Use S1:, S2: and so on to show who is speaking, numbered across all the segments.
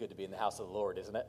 S1: good to be in the house of the Lord, isn't it?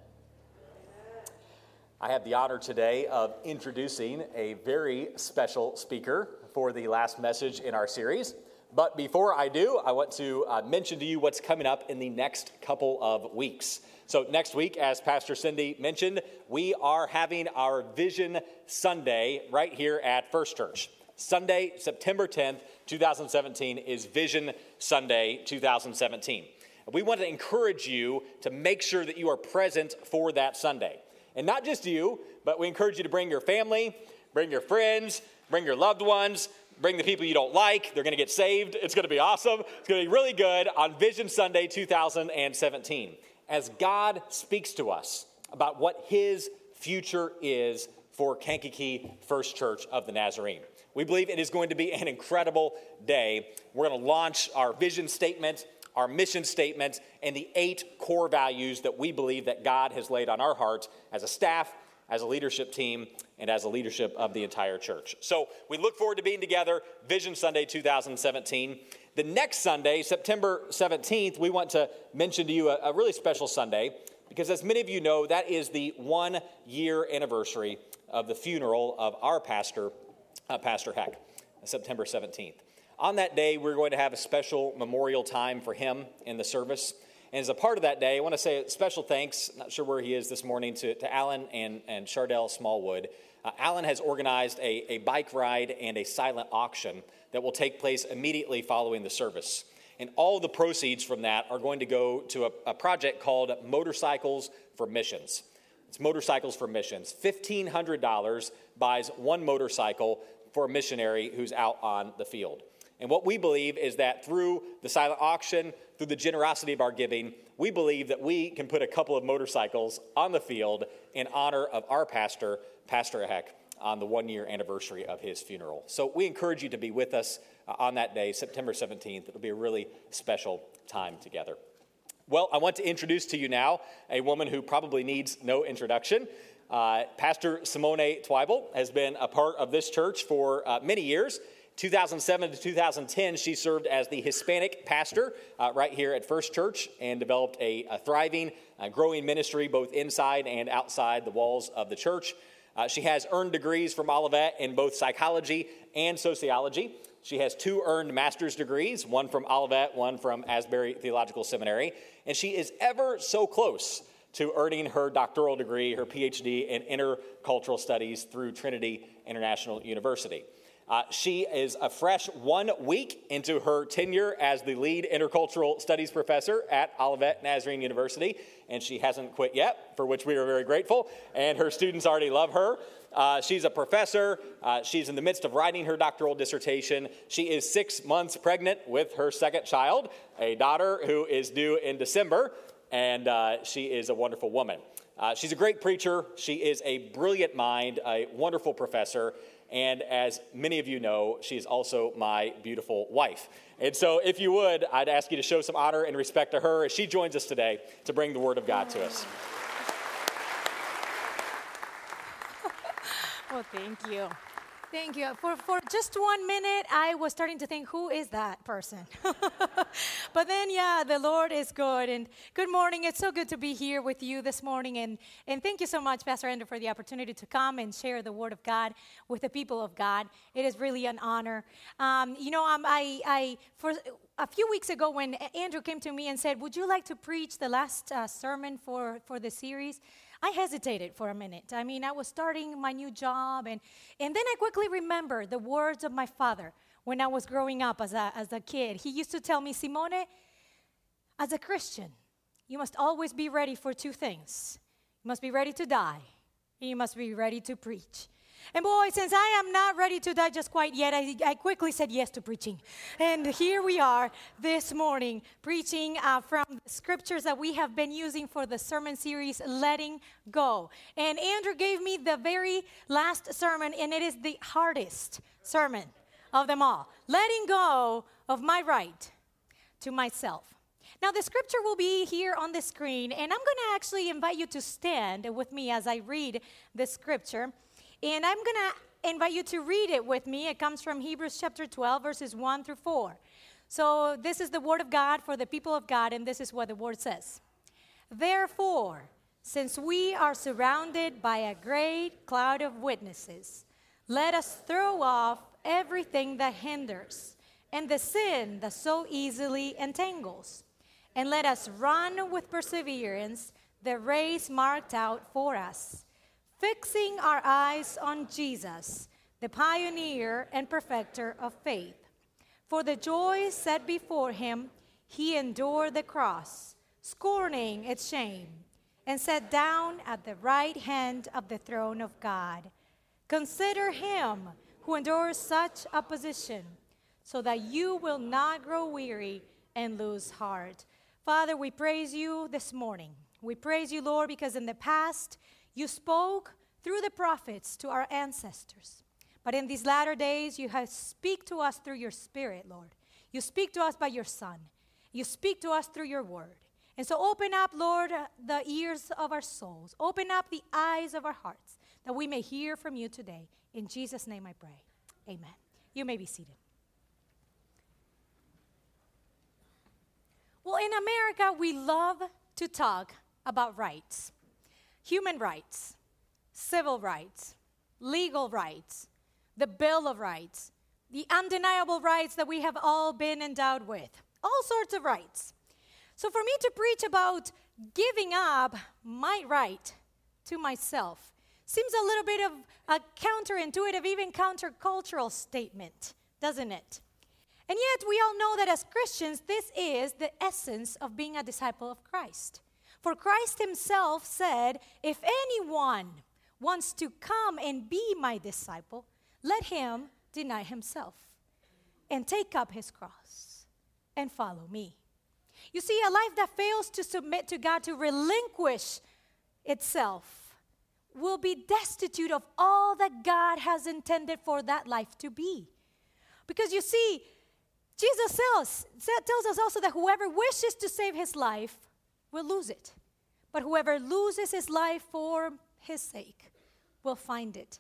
S1: I have the honor today of introducing a very special speaker for the last message in our series. But before I do, I want to uh, mention to you what's coming up in the next couple of weeks. So, next week, as Pastor Cindy mentioned, we are having our Vision Sunday right here at First Church. Sunday, September 10th, 2017, is Vision Sunday 2017. We want to encourage you to make sure that you are present for that Sunday. And not just you, but we encourage you to bring your family, bring your friends, bring your loved ones, bring the people you don't like. They're going to get saved. It's going to be awesome. It's going to be really good on Vision Sunday 2017 as God speaks to us about what His future is for Kankakee First Church of the Nazarene. We believe it is going to be an incredible day. We're going to launch our vision statement our mission statements, and the eight core values that we believe that God has laid on our hearts as a staff, as a leadership team, and as a leadership of the entire church. So we look forward to being together, Vision Sunday 2017. The next Sunday, September 17th, we want to mention to you a, a really special Sunday because, as many of you know, that is the one year anniversary of the funeral of our pastor, uh, Pastor Heck, September 17th. On that day, we're going to have a special memorial time for him in the service. And as a part of that day, I want to say a special thanks, not sure where he is this morning, to, to Alan and, and Chardell Smallwood. Uh, Alan has organized a, a bike ride and a silent auction that will take place immediately following the service. And all the proceeds from that are going to go to a, a project called Motorcycles for Missions. It's Motorcycles for Missions. $1,500 buys one motorcycle for a missionary who's out on the field. And what we believe is that through the silent auction, through the generosity of our giving, we believe that we can put a couple of motorcycles on the field in honor of our pastor, Pastor Heck, on the one year anniversary of his funeral. So we encourage you to be with us uh, on that day, September 17th. It'll be a really special time together. Well, I want to introduce to you now a woman who probably needs no introduction. Uh, Pastor Simone Twible has been a part of this church for uh, many years. 2007 to 2010, she served as the Hispanic pastor uh, right here at First Church and developed a, a thriving, uh, growing ministry both inside and outside the walls of the church. Uh, she has earned degrees from Olivet in both psychology and sociology. She has two earned master's degrees, one from Olivet, one from Asbury Theological Seminary, and she is ever so close to earning her doctoral degree, her PhD in intercultural studies through Trinity International University. Uh, she is a fresh one week into her tenure as the lead intercultural studies professor at Olivet Nazarene University, and she hasn't quit yet, for which we are very grateful. And her students already love her. Uh, she's a professor. Uh, she's in the midst of writing her doctoral dissertation. She is six months pregnant with her second child, a daughter who is due in December, and uh, she is a wonderful woman. Uh, she's a great preacher. She is a brilliant mind, a wonderful professor, and as many of you know, she is also my beautiful wife. And so, if you would, I'd ask you to show some honor and respect to her as she joins us today to bring the Word of God to us.
S2: well, thank you. Thank you. For, for just one minute, I was starting to think, who is that person? but then, yeah, the Lord is good. And good morning. It's so good to be here with you this morning. And, and thank you so much, Pastor Andrew, for the opportunity to come and share the Word of God with the people of God. It is really an honor. Um, you know, um, I, I, for a few weeks ago, when Andrew came to me and said, Would you like to preach the last uh, sermon for, for the series? I hesitated for a minute. I mean, I was starting my new job, and, and then I quickly remembered the words of my father when I was growing up as a, as a kid. He used to tell me, Simone, as a Christian, you must always be ready for two things you must be ready to die, and you must be ready to preach. And boy, since I am not ready to die just quite yet, I, I quickly said yes to preaching. And here we are this morning preaching uh, from the scriptures that we have been using for the sermon series, Letting Go. And Andrew gave me the very last sermon, and it is the hardest sermon of them all letting go of my right to myself. Now, the scripture will be here on the screen, and I'm going to actually invite you to stand with me as I read the scripture. And I'm going to invite you to read it with me. It comes from Hebrews chapter 12, verses 1 through 4. So, this is the word of God for the people of God, and this is what the word says Therefore, since we are surrounded by a great cloud of witnesses, let us throw off everything that hinders and the sin that so easily entangles. And let us run with perseverance the race marked out for us, fixing our eyes on Jesus, the pioneer and perfecter of faith. For the joy set before him, he endured the cross, scorning its shame, and sat down at the right hand of the throne of God. Consider him who endures such opposition so that you will not grow weary and lose heart. Father, we praise you this morning. We praise you, Lord, because in the past you spoke through the prophets to our ancestors. But in these latter days, you have speak to us through your Spirit, Lord. You speak to us by your Son. You speak to us through your word. And so open up, Lord, uh, the ears of our souls. Open up the eyes of our hearts that we may hear from you today. In Jesus' name I pray. Amen. You may be seated. Well, in America, we love to talk about rights human rights, civil rights, legal rights, the Bill of Rights, the undeniable rights that we have all been endowed with, all sorts of rights. So, for me to preach about giving up my right to myself seems a little bit of a counterintuitive, even countercultural statement, doesn't it? And yet, we all know that as Christians, this is the essence of being a disciple of Christ. For Christ himself said, If anyone wants to come and be my disciple, let him deny himself and take up his cross and follow me. You see, a life that fails to submit to God, to relinquish itself, will be destitute of all that God has intended for that life to be. Because you see, Jesus tells, tells us also that whoever wishes to save his life will lose it. But whoever loses his life for his sake will find it.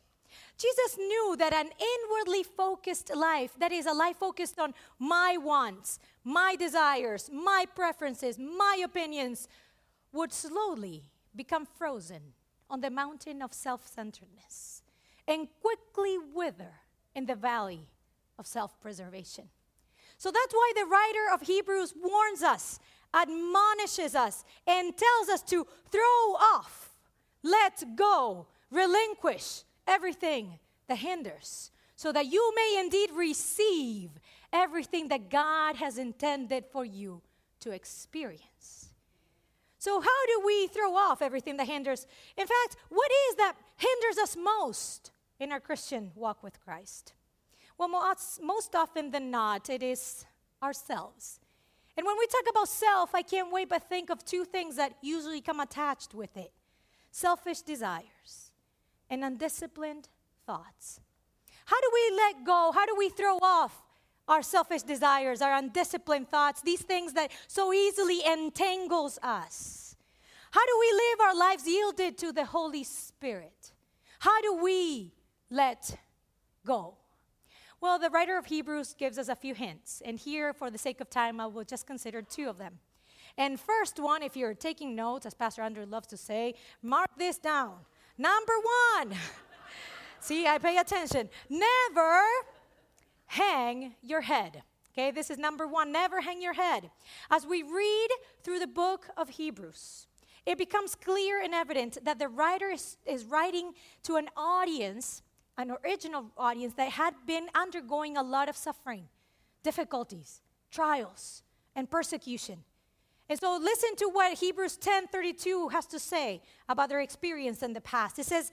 S2: Jesus knew that an inwardly focused life, that is, a life focused on my wants, my desires, my preferences, my opinions, would slowly become frozen on the mountain of self centeredness and quickly wither in the valley of self preservation. So that's why the writer of Hebrews warns us, admonishes us, and tells us to throw off, let go, relinquish everything that hinders, so that you may indeed receive everything that God has intended for you to experience. So, how do we throw off everything that hinders? In fact, what is that hinders us most in our Christian walk with Christ? Well, most, often than not, it is ourselves. And when we talk about self, I can't wait but think of two things that usually come attached with it selfish desires and undisciplined thoughts. How do we let go? How do we throw off our selfish desires, our undisciplined thoughts, these things that so easily entangles us? How do we live our lives yielded to the Holy Spirit? How do we let go? Well, the writer of Hebrews gives us a few hints, and here, for the sake of time, I will just consider two of them. And first one, if you're taking notes, as Pastor Andrew loves to say, mark this down. Number one, see, I pay attention. Never hang your head. Okay, this is number one. Never hang your head. As we read through the book of Hebrews, it becomes clear and evident that the writer is, is writing to an audience an original audience that had been undergoing a lot of suffering, difficulties, trials, and persecution. And so listen to what Hebrews 10:32 has to say about their experience in the past. It says,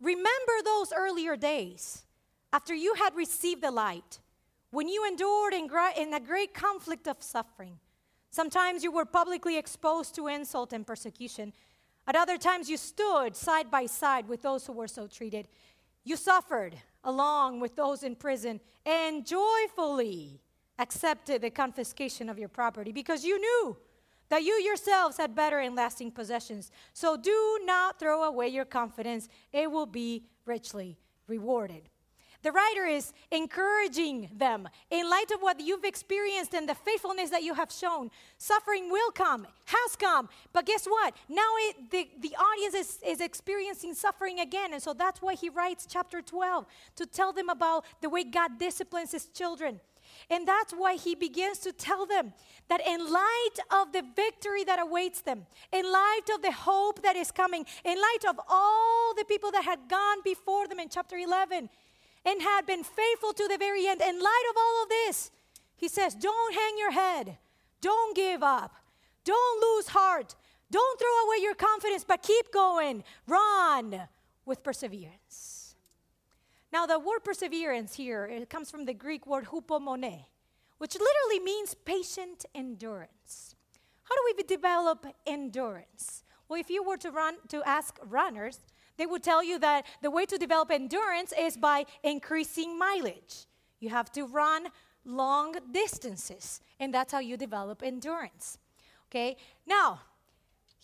S2: "Remember those earlier days after you had received the light, when you endured in, gra- in a great conflict of suffering. Sometimes you were publicly exposed to insult and persecution. At other times you stood side by side with those who were so treated. You suffered along with those in prison and joyfully accepted the confiscation of your property because you knew that you yourselves had better and lasting possessions. So do not throw away your confidence, it will be richly rewarded. The writer is encouraging them in light of what you've experienced and the faithfulness that you have shown. Suffering will come, has come, but guess what? Now it, the, the audience is, is experiencing suffering again. And so that's why he writes chapter 12 to tell them about the way God disciplines his children. And that's why he begins to tell them that in light of the victory that awaits them, in light of the hope that is coming, in light of all the people that had gone before them in chapter 11, and had been faithful to the very end. In light of all of this, he says, Don't hang your head. Don't give up. Don't lose heart. Don't throw away your confidence, but keep going. Run with perseverance. Now, the word perseverance here, it comes from the Greek word hupomone, which literally means patient endurance. How do we develop endurance? Well, if you were to run to ask runners, they would tell you that the way to develop endurance is by increasing mileage. You have to run long distances, and that's how you develop endurance. Okay? Now,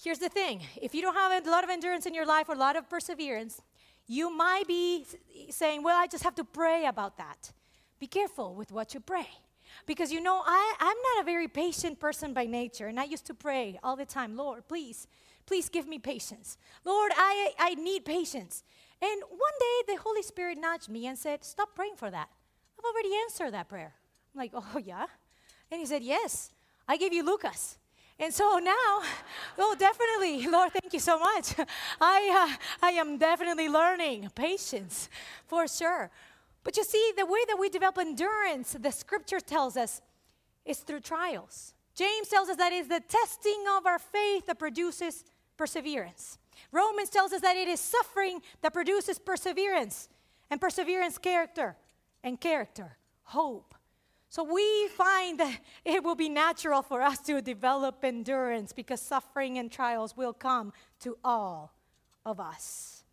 S2: here's the thing if you don't have a lot of endurance in your life or a lot of perseverance, you might be saying, Well, I just have to pray about that. Be careful with what you pray. Because you know, I, I'm not a very patient person by nature, and I used to pray all the time, Lord, please Please give me patience. Lord, I, I need patience. And one day the Holy Spirit nudged me and said, Stop praying for that. I've already answered that prayer. I'm like, Oh, yeah? And he said, Yes, I gave you Lucas. And so now, oh, definitely, Lord, thank you so much. I, uh, I am definitely learning patience for sure. But you see, the way that we develop endurance, the scripture tells us, is through trials. James tells us that it's the testing of our faith that produces perseverance. Romans tells us that it is suffering that produces perseverance, and perseverance, character, and character, hope. So we find that it will be natural for us to develop endurance because suffering and trials will come to all of us.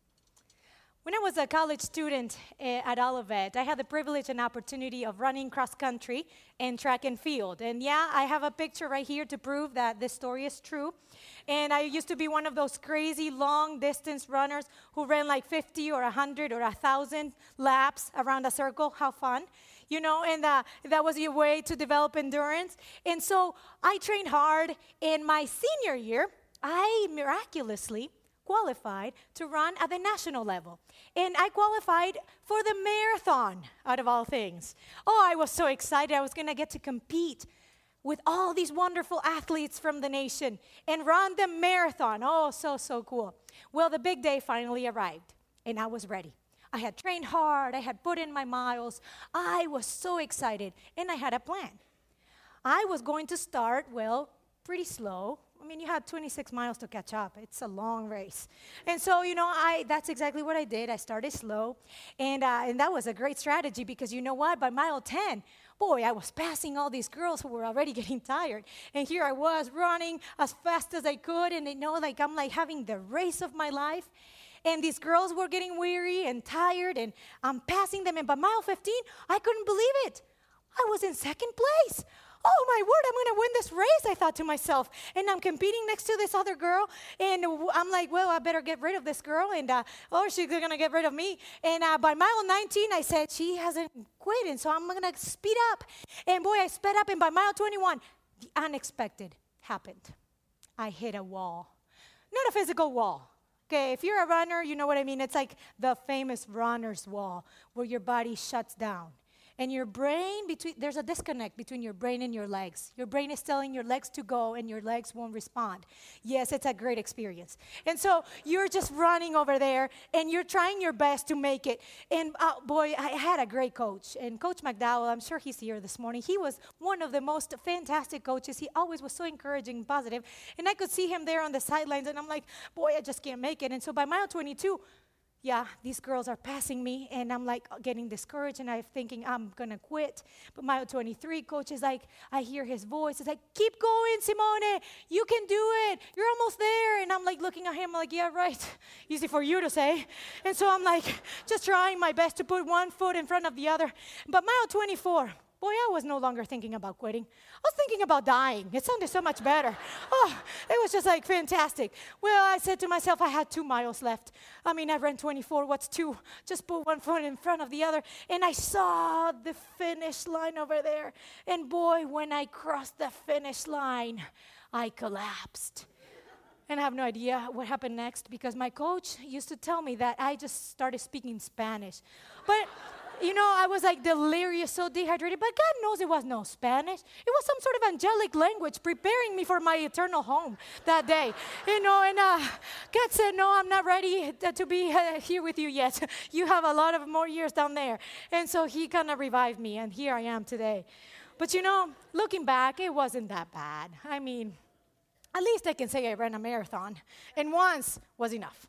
S2: When I was a college student eh, at Olivet, I had the privilege and opportunity of running cross country and track and field. And yeah, I have a picture right here to prove that this story is true. And I used to be one of those crazy long distance runners who ran like 50 or 100 or 1,000 laps around a circle. How fun! You know, and uh, that was your way to develop endurance. And so I trained hard. In my senior year, I miraculously qualified to run at the national level. And I qualified for the marathon, out of all things. Oh, I was so excited. I was going to get to compete with all these wonderful athletes from the nation and run the marathon. Oh, so, so cool. Well, the big day finally arrived, and I was ready. I had trained hard, I had put in my miles. I was so excited, and I had a plan. I was going to start, well, pretty slow, I mean, you had 26 miles to catch up. It's a long race. And so, you know, I that's exactly what I did. I started slow. And, uh, and that was a great strategy because you know what? By mile 10, boy, I was passing all these girls who were already getting tired. And here I was running as fast as I could. And you know, like I'm like having the race of my life. And these girls were getting weary and tired. And I'm passing them. And by mile 15, I couldn't believe it. I was in second place oh my word, I'm going to win this race, I thought to myself. And I'm competing next to this other girl. And I'm like, well, I better get rid of this girl. And, uh, oh, she's going to get rid of me. And uh, by mile 19, I said, she hasn't quit. And so I'm going to speed up. And boy, I sped up. And by mile 21, the unexpected happened. I hit a wall. Not a physical wall. Okay, if you're a runner, you know what I mean. It's like the famous runner's wall where your body shuts down and your brain between there's a disconnect between your brain and your legs. Your brain is telling your legs to go and your legs won't respond. Yes it's a great experience. And so you're just running over there and you're trying your best to make it. And uh, boy i had a great coach. And coach mcdowell i'm sure he's here this morning he was one of the most fantastic coaches. He always was so encouraging and positive. And i could see him there on the sidelines and i'm like boy i just can't make it. And so by mile 22 yeah, these girls are passing me, and I'm like getting discouraged, and I'm thinking I'm gonna quit. But mile 23 coach is like, I hear his voice. It's like, keep going, Simone. You can do it. You're almost there. And I'm like looking at him, I'm like, yeah, right. Easy for you to say. And so I'm like, just trying my best to put one foot in front of the other. But mile 24, Boy, I was no longer thinking about quitting. I was thinking about dying. It sounded so much better. Oh, it was just like fantastic. Well, I said to myself, I had two miles left. I mean, I ran 24. What's two? Just put one foot in front of the other. And I saw the finish line over there. And boy, when I crossed the finish line, I collapsed. And I have no idea what happened next because my coach used to tell me that I just started speaking Spanish. But you know, I was like delirious, so dehydrated. But God knows it was no Spanish. It was some sort of angelic language preparing me for my eternal home that day. You know, and uh, God said, No, I'm not ready to be uh, here with you yet. You have a lot of more years down there. And so He kind of revived me, and here I am today. But you know, looking back, it wasn't that bad. I mean, at least I can say I ran a marathon, and once was enough.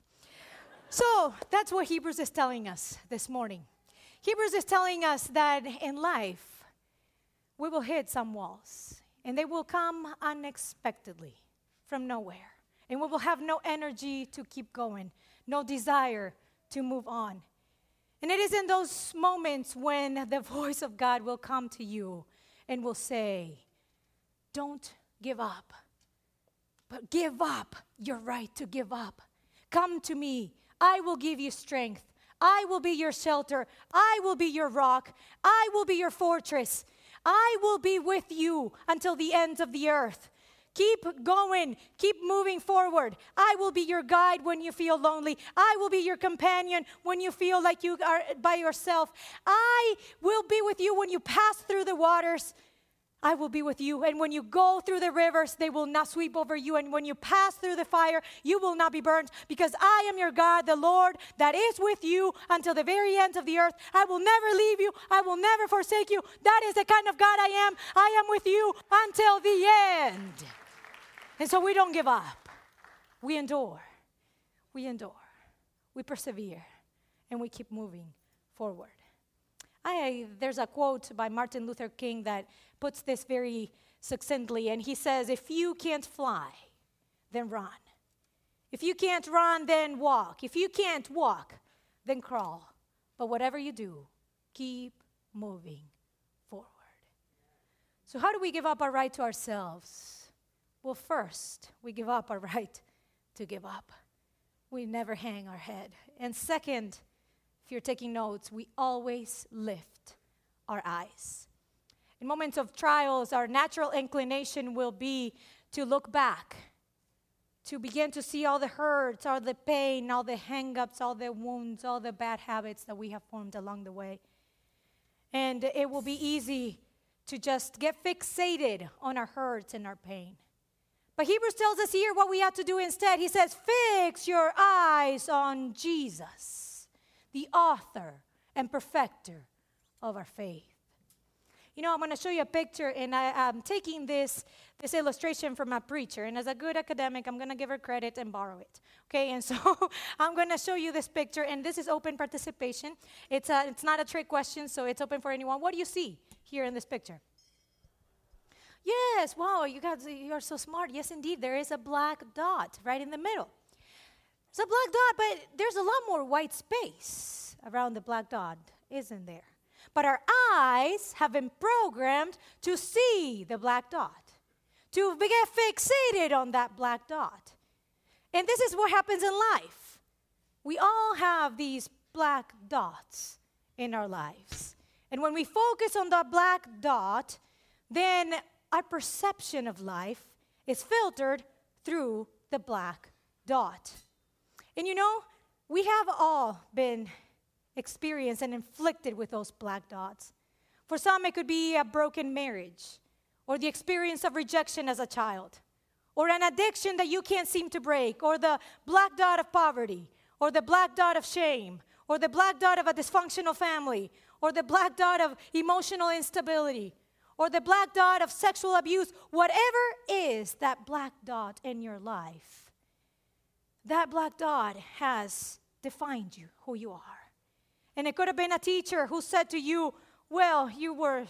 S2: So that's what Hebrews is telling us this morning. Hebrews is telling us that in life, we will hit some walls, and they will come unexpectedly from nowhere. And we will have no energy to keep going, no desire to move on. And it is in those moments when the voice of God will come to you and will say, Don't give up, but give up your right to give up. Come to me, I will give you strength. I will be your shelter. I will be your rock. I will be your fortress. I will be with you until the ends of the earth. Keep going. Keep moving forward. I will be your guide when you feel lonely. I will be your companion when you feel like you are by yourself. I will be with you when you pass through the waters. I will be with you. And when you go through the rivers, they will not sweep over you. And when you pass through the fire, you will not be burned, because I am your God, the Lord, that is with you until the very ends of the earth. I will never leave you, I will never forsake you. That is the kind of God I am. I am with you until the end. And so we don't give up, we endure. We endure, we persevere, and we keep moving forward. I, there's a quote by Martin Luther King that puts this very succinctly, and he says, If you can't fly, then run. If you can't run, then walk. If you can't walk, then crawl. But whatever you do, keep moving forward. So, how do we give up our right to ourselves? Well, first, we give up our right to give up. We never hang our head. And second, if you're taking notes, we always lift our eyes. In moments of trials, our natural inclination will be to look back, to begin to see all the hurts, all the pain, all the hangups, all the wounds, all the bad habits that we have formed along the way. And it will be easy to just get fixated on our hurts and our pain. But Hebrews tells us here what we have to do instead. He says, Fix your eyes on Jesus the author and perfecter of our faith. You know, I'm going to show you a picture, and I, am taking this, this illustration from a preacher. And as a good academic, I'm going to give her credit and borrow it. Okay, and so I'm going to show you this picture, and this is open participation. It's, a, it's not a trick question, so it's open for anyone. What do you see here in this picture? Yes, wow, you guys, you are so smart. Yes, indeed, there is a black dot right in the middle. It's a black dot, but there's a lot more white space around the black dot, isn't there? But our eyes have been programmed to see the black dot, to get fixated on that black dot. And this is what happens in life. We all have these black dots in our lives. And when we focus on that black dot, then our perception of life is filtered through the black dot. And you know, we have all been experienced and inflicted with those black dots. For some, it could be a broken marriage, or the experience of rejection as a child, or an addiction that you can't seem to break, or the black dot of poverty, or the black dot of shame, or the black dot of a dysfunctional family, or the black dot of emotional instability, or the black dot of sexual abuse, whatever is that black dot in your life that black dot has defined you, who you are. And it could have been a teacher who said to you, Well, you were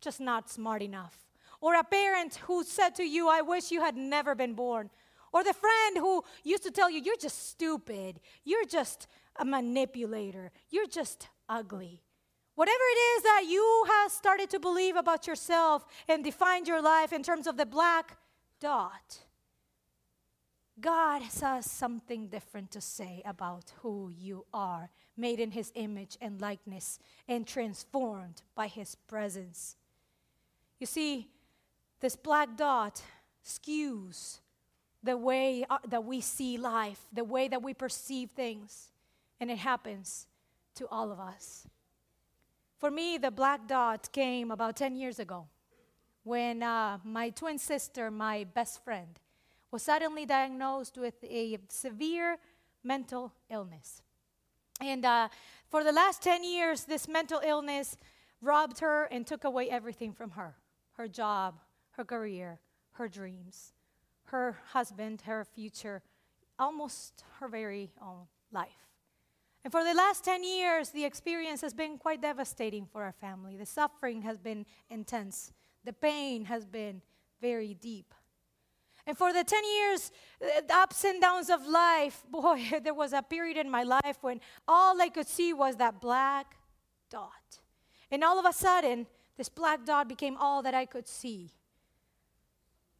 S2: just not smart enough. Or a parent who said to you, I wish you had never been born. Or the friend who used to tell you, You're just stupid. You're just a manipulator. You're just ugly. Whatever it is that you have started to believe about yourself and defined your life in terms of the black dot, God has something different to say about who you are, made in His image and likeness, and transformed by His presence. You see, this black dot skews the way uh, that we see life, the way that we perceive things, and it happens to all of us. For me, the black dot came about 10 years ago when uh, my twin sister, my best friend, was suddenly diagnosed with a severe mental illness. And uh, for the last 10 years, this mental illness robbed her and took away everything from her her job, her career, her dreams, her husband, her future, almost her very own life. And for the last 10 years, the experience has been quite devastating for our family. The suffering has been intense, the pain has been very deep. And for the 10 years, uh, the ups and downs of life, boy, there was a period in my life when all I could see was that black dot. And all of a sudden, this black dot became all that I could see.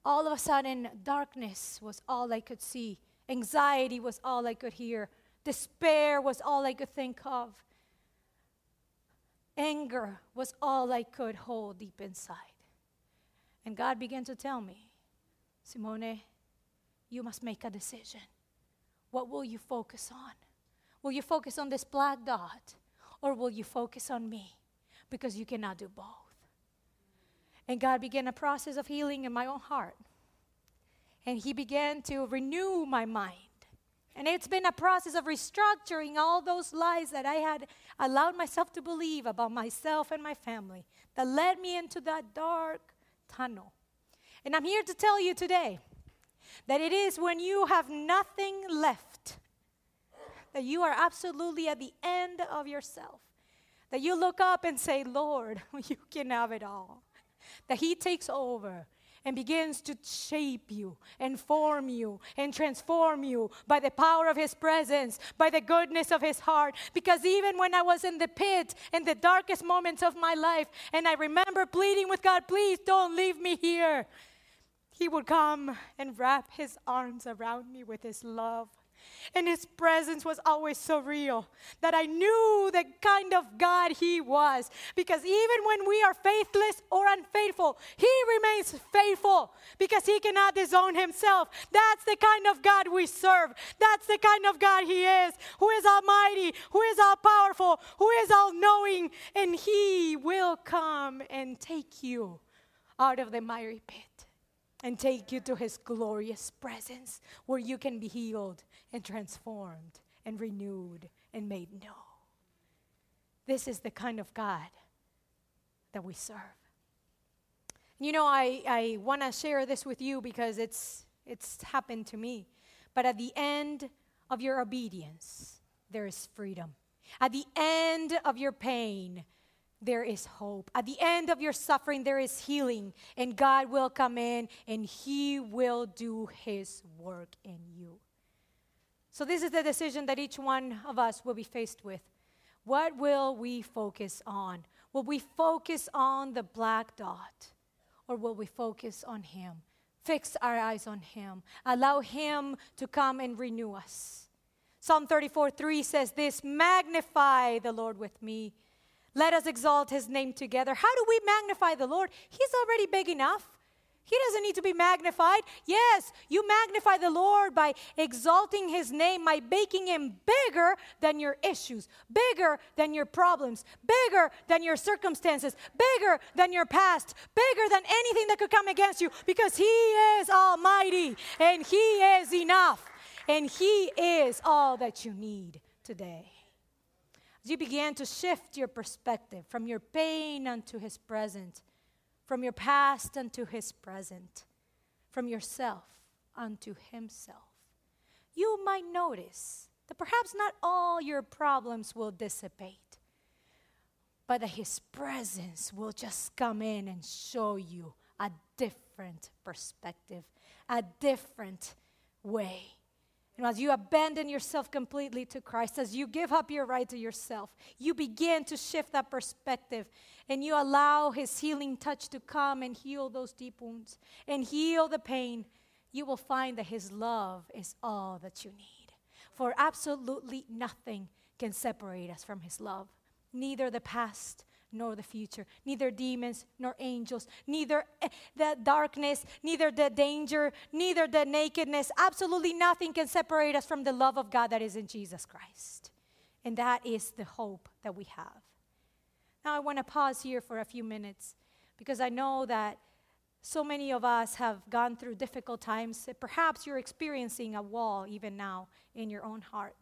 S2: All of a sudden, darkness was all I could see, anxiety was all I could hear, Despair was all I could think of. Anger was all I could hold deep inside. And God began to tell me, Simone, you must make a decision. What will you focus on? Will you focus on this black dot or will you focus on me? Because you cannot do both. And God began a process of healing in my own heart. And He began to renew my mind. And it's been a process of restructuring all those lies that I had allowed myself to believe about myself and my family that led me into that dark tunnel. And I'm here to tell you today that it is when you have nothing left, that you are absolutely at the end of yourself, that you look up and say, Lord, you can have it all. That He takes over and begins to shape you and form you and transform you by the power of His presence, by the goodness of His heart. Because even when I was in the pit, in the darkest moments of my life, and I remember pleading with God, please don't leave me here, He would come and wrap His arms around me with His love and his presence was always so real that I knew the kind of God he was. Because even when we are faithless or unfaithful, he remains faithful because he cannot disown himself. That's the kind of God we serve. That's the kind of God he is, who is almighty, who is all powerful, who is all knowing, and he will come and take you out of the miry pit and take you to his glorious presence where you can be healed and transformed and renewed and made new. This is the kind of God that we serve. You know, I, I want to share this with you because it's, it's happened to me. But at the end of your obedience, there is freedom. At the end of your pain, there is hope. At the end of your suffering, there is healing, and God will come in and He will do His work in you. So, this is the decision that each one of us will be faced with. What will we focus on? Will we focus on the black dot, or will we focus on Him? Fix our eyes on Him. Allow Him to come and renew us. Psalm 34 3 says this Magnify the Lord with me let us exalt his name together. How do we magnify the Lord? He's already big enough. He doesn't need to be magnified. Yes, you magnify the Lord by exalting his name, by making him bigger than your issues, bigger than your problems, bigger than your circumstances, bigger than your past, bigger than anything that could come against you, because he is almighty and he is enough and he is all that you need today. As you began to shift your perspective from your pain unto His present, from your past unto His present, from yourself unto Himself, you might notice that perhaps not all your problems will dissipate, but that His presence will just come in and show you a different perspective, a different way. And as you abandon yourself completely to Christ, as you give up your right to yourself, you begin to shift that perspective and you allow His healing touch to come and heal those deep wounds and heal the pain. You will find that His love is all that you need. For absolutely nothing can separate us from His love, neither the past nor the future, neither demons nor angels, neither eh, the darkness, neither the danger, neither the nakedness. Absolutely nothing can separate us from the love of God that is in Jesus Christ. And that is the hope that we have. Now, I want to pause here for a few minutes because I know that so many of us have gone through difficult times. Perhaps you're experiencing a wall even now in your own heart.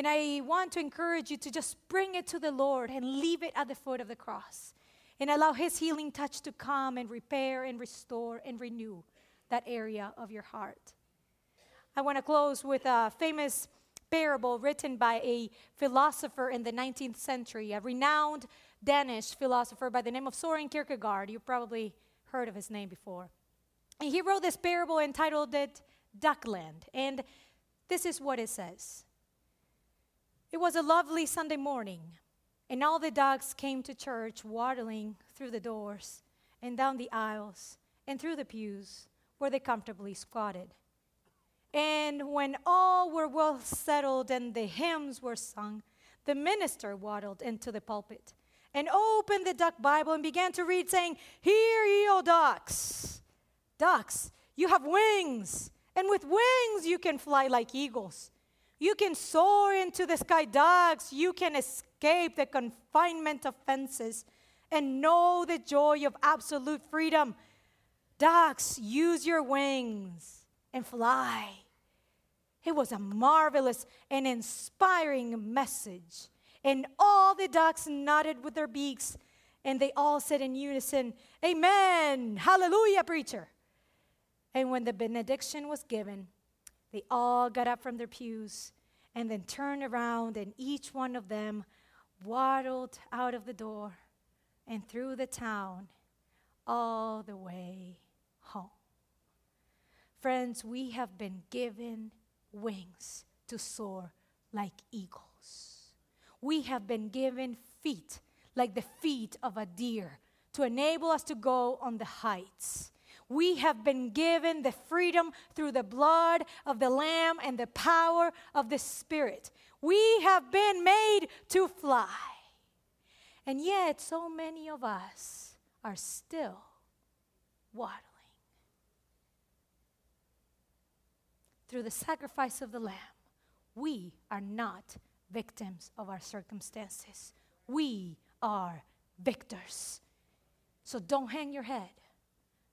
S2: And I want to encourage you to just bring it to the Lord and leave it at the foot of the cross and allow His healing touch to come and repair and restore and renew that area of your heart. I want to close with a famous parable written by a philosopher in the 19th century, a renowned Danish philosopher by the name of Soren Kierkegaard. You probably heard of his name before. And he wrote this parable entitled it Duckland. And this is what it says. It was a lovely Sunday morning, and all the dogs came to church waddling through the doors and down the aisles and through the pews where they comfortably squatted. And when all were well settled and the hymns were sung, the minister waddled into the pulpit and opened the duck Bible and began to read, saying, Hear ye, O ducks! Ducks, you have wings, and with wings you can fly like eagles. You can soar into the sky, dogs. You can escape the confinement of fences and know the joy of absolute freedom. Ducks, use your wings and fly. It was a marvelous and inspiring message. And all the ducks nodded with their beaks, and they all said in unison, Amen, hallelujah, preacher. And when the benediction was given, they all got up from their pews and then turned around, and each one of them waddled out of the door and through the town all the way home. Friends, we have been given wings to soar like eagles. We have been given feet like the feet of a deer to enable us to go on the heights. We have been given the freedom through the blood of the Lamb and the power of the Spirit. We have been made to fly. And yet, so many of us are still waddling. Through the sacrifice of the Lamb, we are not victims of our circumstances. We are victors. So don't hang your head.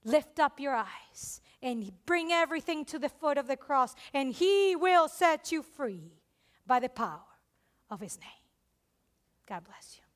S2: Lift up your eyes and bring everything to the foot of the cross, and He will set you free by the power of His name. God bless you.